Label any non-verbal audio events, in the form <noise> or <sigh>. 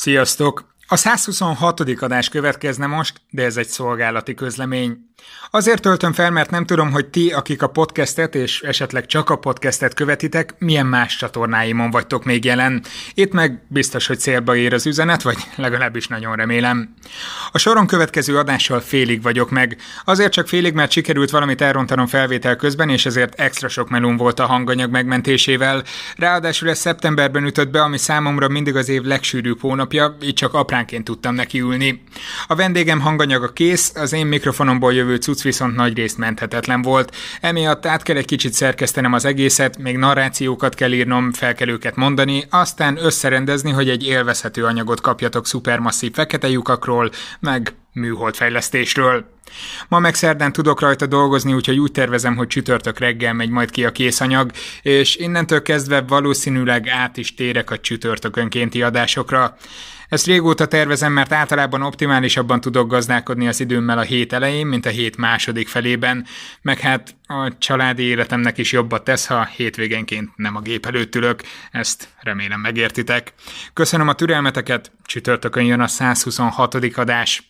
Sziasztok! A 126. adás következne most, de ez egy szolgálati közlemény. Azért töltöm fel, mert nem tudom, hogy ti, akik a podcastet és esetleg csak a podcastet követitek, milyen más csatornáimon vagytok még jelen. Itt meg biztos, hogy célba ér az üzenet, vagy <laughs> legalábbis nagyon remélem. A soron következő adással félig vagyok meg. Azért csak félig, mert sikerült valamit elrontanom felvétel közben, és ezért extra sok melón volt a hanganyag megmentésével. Ráadásul ez szeptemberben ütött be, ami számomra mindig az év legsűrűbb hónapja, így csak apránként tudtam nekiülni. A vendégem hanganyaga kész, az én mikrofonomból jövő cucc viszont nagy részt menthetetlen volt. Emiatt át kell egy kicsit szerkesztenem az egészet, még narrációkat kell írnom, fel kell őket mondani, aztán összerendezni, hogy egy élvezhető anyagot kapjatok szupermasszív fekete lyukakról, meg műholdfejlesztésről. Ma meg szerdán tudok rajta dolgozni, úgyhogy úgy tervezem, hogy csütörtök reggel megy majd ki a készanyag, és innentől kezdve valószínűleg át is térek a csütörtökönkénti adásokra. Ezt régóta tervezem, mert általában optimálisabban tudok gazdálkodni az időmmel a hét elején, mint a hét második felében, meg hát a családi életemnek is jobbat tesz, ha hétvégenként nem a gép előtt ülök, ezt remélem megértitek. Köszönöm a türelmeteket, csütörtökön jön a 126. adás.